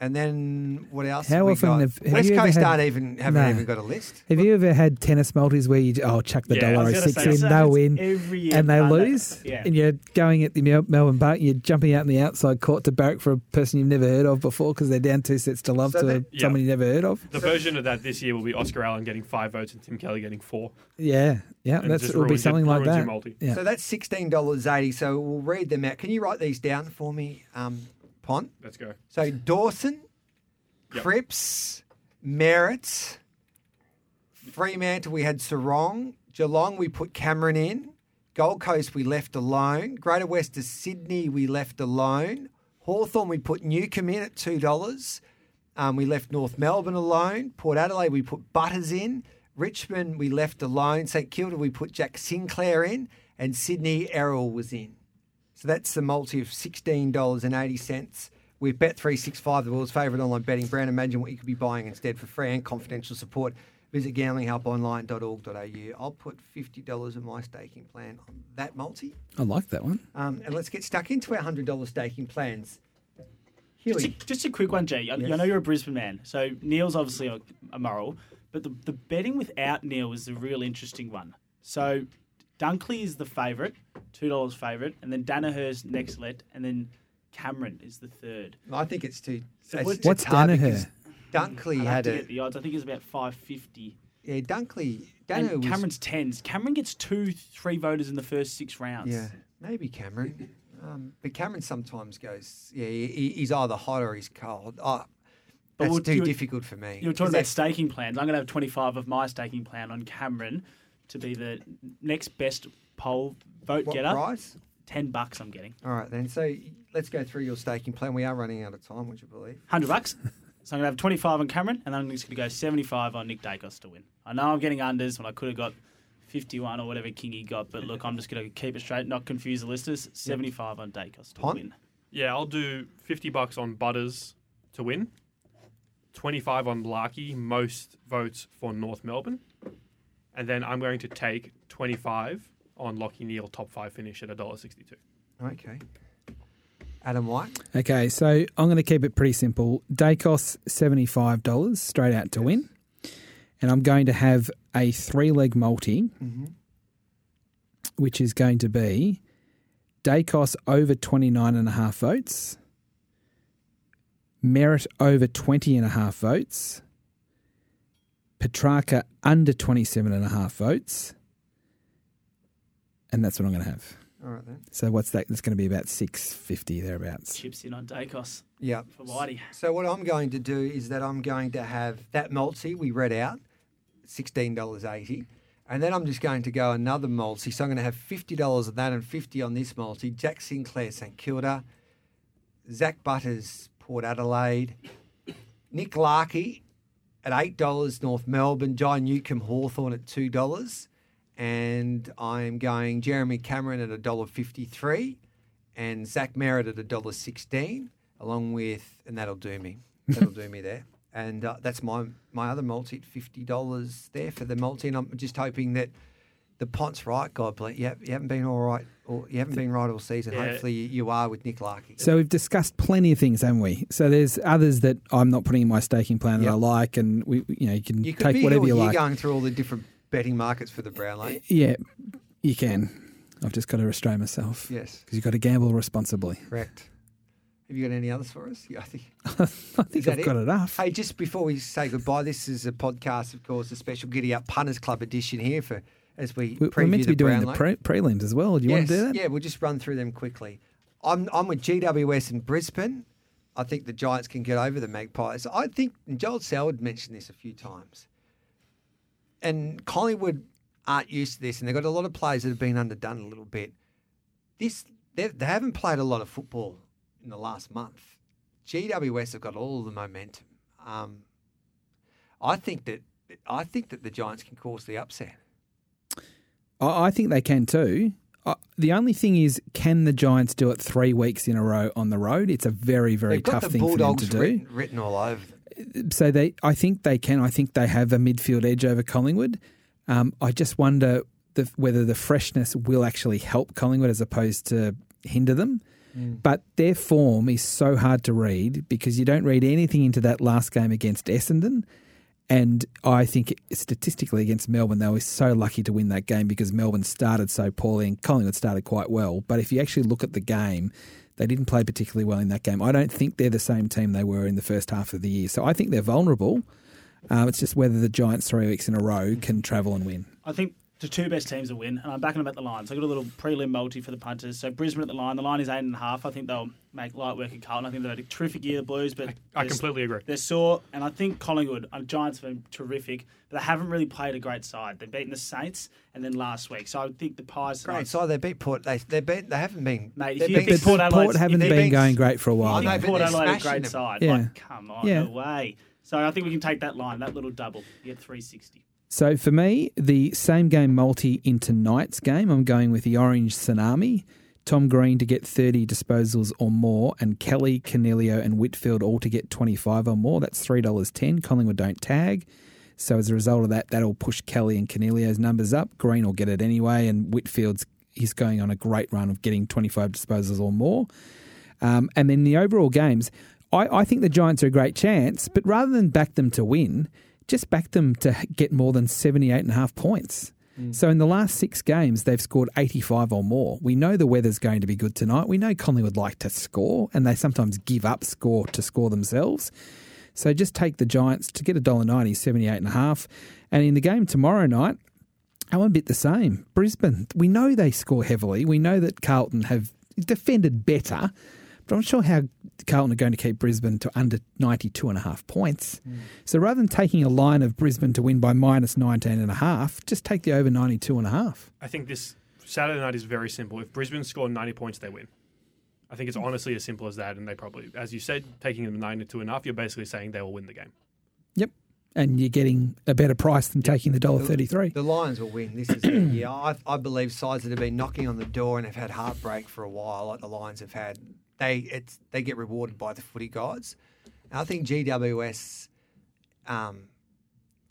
And then what else? How have we often got? have- have West you ever Coast had- aren't even haven't No. even got a list. Have you ever had tennis multis where you oh chuck the dollar was oh six say, in, this they'll win, every year, and they lose, Yeah. and you're going at the Melbourne Buck, and you're jumping out in the outside court to barrack for a person you've never heard of before because they're down two sets to love So to that- Yeah. someone you never heard of. The version of that this year will be Oscar Allen getting five votes and Tim Kelly getting four. Yeah, yeah, And that's it will be ruins your- something like that. Yeah. So that's sixteen dollars eighty. So we'll read them out. Can you write these down for me, um, Let's go. So Dawson, Yep. Cripps, Merrett, Fremantle. We had Serong, Geelong. We put Cameron in. Gold Coast we left alone. Greater West of Sydney we left alone. Hawthorn we put Newcombe in at two dollars. Um, we left North Melbourne alone. Port Adelaide we put Butters in. Richmond we left alone. St Kilda we put Jack Sinclair in, and Sydney Errol was in. So that's the multi of sixteen dollars and eighty cents. With Bet three six five, the world's favourite online betting brand. Imagine what you could be buying instead for free and confidential support. Visit gamblinghelponline.org.au. I'll put fifty dollars of my staking plan on that multi. I like that one. Um, and let's get stuck into our hundred dollar staking plans. Just a, just a quick one, Jay. I, I know you're a Brisbane man, so Neale's obviously a, a moral, but the, the betting without Neil is the real interesting one. So Dunkley is the favourite, two dollars favourite, and then Daniher's next let, and then Cameron is the third. I think it's too. it's- what's- it's What's Daniher? Dunkley I'd had to get the odds. I think it's about five fifty. yeah. Dunkley And Daniher was Cameron's tens. Cameron gets two, three voters in the first six rounds. Yeah, maybe Cameron. Um, but Cameron sometimes goes, yeah, he, he's either hot or he's cold. Oh, But that's we'll- too difficult for me. You were 'Cause talking about staking plans. I'm going to have 25 of my staking plan on Cameron to be the next best poll vote what getter. price? 10 bucks I'm getting. All right, then. So let's go through your staking plan. We are running out of time, would you believe? 100 bucks. So I'm going to have 25 on Cameron, and I'm just going to go 75 on Nick Daicos to win. I know I'm getting unders when I could have got 51 or whatever Kingy got, but look, I'm just going to keep it straight, not confuse the listeners. 75 on Daicos to Pont? win. Yeah, I'll do 50 bucks on Butters to win. 25 on Larkey, most votes for North Melbourne. And then I'm going to take 25 on Lachie Neale top 5 finish at $1.62. Okay. Adam White. Okay, so I'm going to keep it pretty simple. Daicos seventy five dollars straight out to win, and I'm going to have a three leg multi, mm-hmm. which is going to be Daicos over 29 and a half votes, Merrett over 20 and a half votes, Petracca under 27 and a half votes, and that's what I'm going to have. All right, then. So what's that? That's going to be about 650 thereabouts. Chips in on Daicos Yeah. for Whitey. So what I'm going to do is that I'm going to have that multi we read out, sixteen dollars eighty, and then I'm just going to go another multi. So I'm going to have fifty dollars of that and fifty on this multi. Jack Sinclair, St Kilda, Zak Butters, Port Adelaide, Nick Larkey at eight dollars, North Melbourne, John Newcombe, Hawthorn at two dollars, and I'm going Jeremy Cameron at a dollar fifty-three, and Zach Merrett at a dollar sixteen, along with, and that'll do me. That'll do me there. And uh, that's my my other multi at fifty dollars there for the multi, and I'm just hoping that the Pont's right. God bless you. You haven't been all right, or you haven't been right all season. Yeah. Hopefully, you, you are with Nick Larkey. So we've discussed plenty of things, haven't we? So there's others that I'm not putting in my staking plan that Yep. I like, and we, you know, you can you take be whatever here you all year like. going through all the different betting markets for the Brownlow. Uh, yeah, you can. I've just got to restrain myself Yes, because you've got to gamble responsibly. correct. Have you got any others for us? Yeah, I think. I think I've got it? enough. Hey, just before we say goodbye, this is a podcast, of course, a special Giddy Up Punters Club edition here for as we We- preview We're meant to the be doing the pre- prelims as well. Do you yes, want to do that? Yeah, we'll just run through them quickly. I'm I'm with GWS in Brisbane. I think the Giants can get over the Magpies. I think and Joel Selwood mentioned this a few times. And Collingwood aren't used to this, and they've got a lot of players that have been underdone a little bit. This they they haven't played a lot of football in the last month. GWS have got all the momentum. Um, I think that I think that the Giants can cause the upset. I, I think they can too. Uh, the only thing is, can the Giants do it three weeks in a row on the road? It's a very, very They've tough thing for them Bulldogs to do. written, written all over them. So they, I think they can. I think they have a midfield edge over Collingwood. Um, I just wonder the, whether the freshness will actually help Collingwood as opposed to hinder them. But their form is so hard to read because you don't read anything into that last game against Essendon. And I think statistically against Melbourne, they were so lucky to win that game because Melbourne started so poorly and Collingwood started quite well. But if you actually look at the game, they didn't play particularly well in that game. I don't think they're the same team they were in the first half of the year. So I think they're vulnerable. Um, it's just whether the Giants three weeks in a row can travel and win. I think the two best teams will win, and I'm backing them at the line. So I got a little prelim multi for the punters. So Brisbane at the line. The line is eight and a half. I think they'll make light work of Carlton. I think they've had a terrific year, the Blues, but I they're- completely agree. They're sore, and I think Collingwood, uh, Giants have been terrific, but they haven't really played a great side. They've beaten the Saints, and then last week. So I think the Pies tonight- Great side. They beat Port. They they beat. They haven't been. Mate, if they've you been- think But Port Port, Adelaide's- haven't if been they- going great for a while. I know, Port they're Adelaide a great them. side. Yeah. Like, come on, Yeah. no way. So I think we can take that line, that little double. You get 360. So for me, the same game multi in tonight's game, I'm going with the Orange Tsunami. Tom Green to get 30 disposals or more, and Kelly, Coniglio, and Whitfield all to get 25 or more. That's $3.10. Collingwood don't tag. So as a result of that, that'll push Kelly and Coniglio's numbers up. Green will get it anyway, and Whitfield's he's going on a great run of getting 25 disposals or more. Um, and then the overall games, I, I think the Giants are a great chance, but rather than back them to win, just back them to get more than 78 and a half points. Mm. So in the last six games, they've scored 85 or more. We know the weather's going to be good tonight. We know Collingwood like to score, and they sometimes give up score to score themselves. So just take the Giants to get $1.90, 78 and a half. And in the game tomorrow night, I'm a bit the same. Brisbane, we know they score heavily. We know that Carlton have defended better, but I'm not sure how Carlton are going to keep Brisbane to under 92 and a half points. Mm. So rather than taking a line of Brisbane to win by minus 19 and a half, just take the over 92 and a half. I think this Saturday night is very simple. If Brisbane score 90 points, they win. I think it's mm. honestly as simple as that, and they probably, as you said, taking them 92 and a half, you're basically saying they will win the game. Yep. And you're getting a better price than taking the dollar thirty-three. The Lions will win. This is the year. I, I believe sides that have been knocking on the door and have had heartbreak for a while, like the Lions have had, they it's they get rewarded by the footy gods. And I think GWS, um,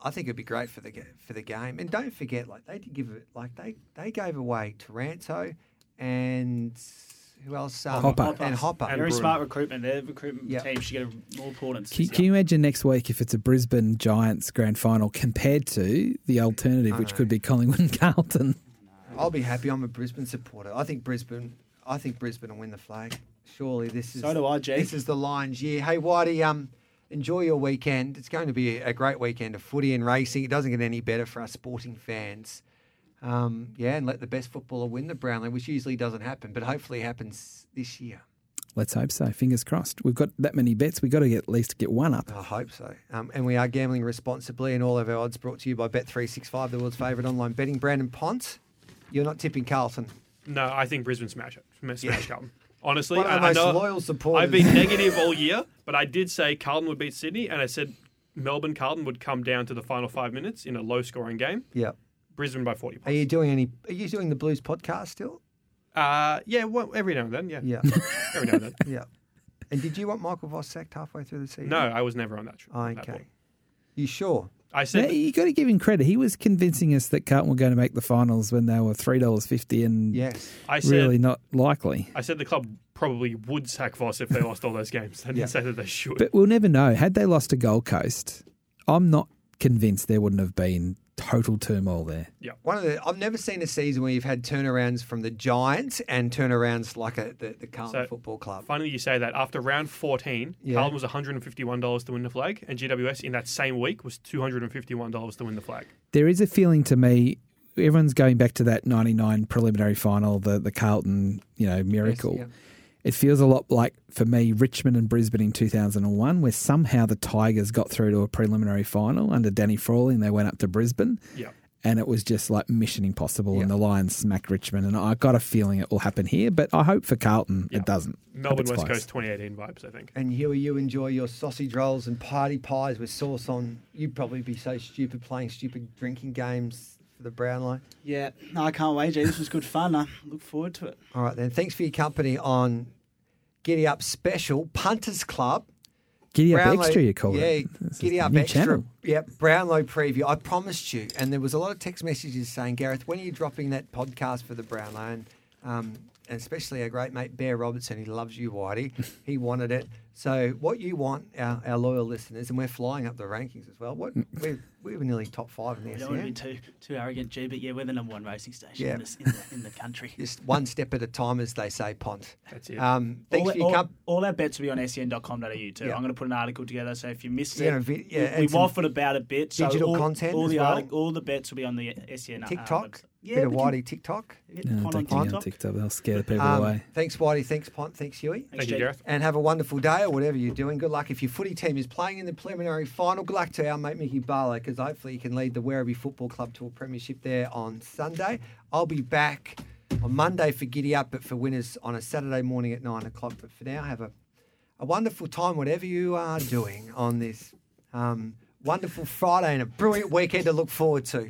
I think it'd be great for the for the game. And don't forget, like they did give it, like they they gave away Taranto and who else? Um, Hopper. and Hopper. And Very Bruno. smart recruitment. Their recruitment Yep. team should get a more importance. Can, can you imagine next week if it's a Brisbane Giants grand final compared to the alternative, which know. could be Collingwood and Carlton? I'll be happy. I'm a Brisbane supporter. I think Brisbane. I think Brisbane will win the flag. Surely this is. So do I, G. This is the Lions' year. Hey, Whitey, um, enjoy your weekend. It's going to be a great weekend of footy and racing. It doesn't get any better for us sporting fans. Um, yeah, and let the best footballer win the Brownlow, which usually doesn't happen, but hopefully happens this year. Let's hope so. Fingers crossed. We've got that many bets. We've got to get at least get one up. I hope so. Um, and we are gambling responsibly, and all of our odds brought to you by Bet365, the world's favourite online betting. Brandon Pont, you're not tipping Carlton. No, I think Brisbane smash it. Smash Yeah. Carlton. Honestly, One of I, I know loyal supporters. I've been negative all year, but I did say Carlton would beat Sydney, and I said Melbourne Carlton would come down to the final five minutes in a low scoring game. Yeah. Brisbane by 40 Are you doing any? Are you doing the Blues podcast still? Uh, yeah, well, every now and then, yeah. Yeah. Every now and then. yeah. And did you want Michael Voss sacked halfway through the season? No, I was never on that. on that Okay. board. You sure? I Now, said you got to give him credit. He was convincing us that Carlton were going to make the finals when they were three dollars fifty, and Yes. I said really not likely. I said the club probably would sack Voss if they lost all those games. I didn't Yeah. say that they should. But we'll never know. Had they lost to Gold Coast, I'm not convinced there wouldn't have been total turmoil there. Yeah, One of the I've never seen a season where you've had turnarounds from the Giants and turnarounds like a, the the Carlton So, Football Club. Funny you say that. After round 14, Yeah. Carlton was $151 to win the flag, and GWS in that same week was $251 to win the flag. There is a feeling to me. Everyone's going back to that '99 preliminary final, the the Carlton, you know, miracle. yeah. It feels a lot like, for me, Richmond and Brisbane in 2001, where somehow the Tigers got through to a preliminary final under Danny Frawley and they went up to Brisbane. Yeah. And it was just like mission impossible, and the Lions smacked Richmond. And I got a feeling it will happen here, but I hope for Carlton Yeah. it doesn't. Melbourne it's West close. Coast 2018 vibes, I think. And Huey, you enjoy your sausage rolls and party pies with sauce on. You'd probably be so stupid playing stupid drinking games for the Brownlow. Yeah, no, I can't wait, G. This was good fun. I look forward to it. All right then. Thanks for your company on Giddy Up Special Punters Club. Giddy Up Brownlow- Extra, you call yeah, it. This is Giddy Up Extra. channel. Yep, Brownlow preview. I promised you, and there was a lot of text messages saying, Gareth, when are you dropping that podcast for the Brownlow? And, um, and especially our great mate Bear Robertson, he loves you, Whitey. he wanted it. So what you want, our, our loyal listeners, and we're flying up the rankings as well. What we're, we were nearly top five in the I don't want to be too too arrogant, G, but yeah, we're the number one racing station Yeah. in, this, in, the, in the country. Just one step at a time, as they say, Pont. That's it. Um, thanks all, for your all, comp- all our bets will be on sen.com.au too. Yeah. I'm going to put an article together, so if you missed Yeah, it, a vid- yeah, we- and we've offered about a bit. So digital all, content all as the well. artic- all the bets will be on the SEN uh, TikTok, website. bit of we can Whitey TikTok. get No, Pont on don't on TikTok. TikTok. They'll scare the people Um, away. thanks, Whitey. Thanks, Pont. Thanks, Huey. Thanks, Thank you, Gareth. and have a wonderful day or whatever you're doing. Good luck if your footy team is playing in the preliminary final. Good luck to our mate Mickey Barlow because hopefully he can lead the Werribee Football Club to a premiership there on Sunday. I'll be back on Monday for Giddy Up, but for winners on a Saturday morning at nine o'clock. But for now, have a, a wonderful time, whatever you are doing on this um, wonderful Friday and a brilliant weekend to look forward to.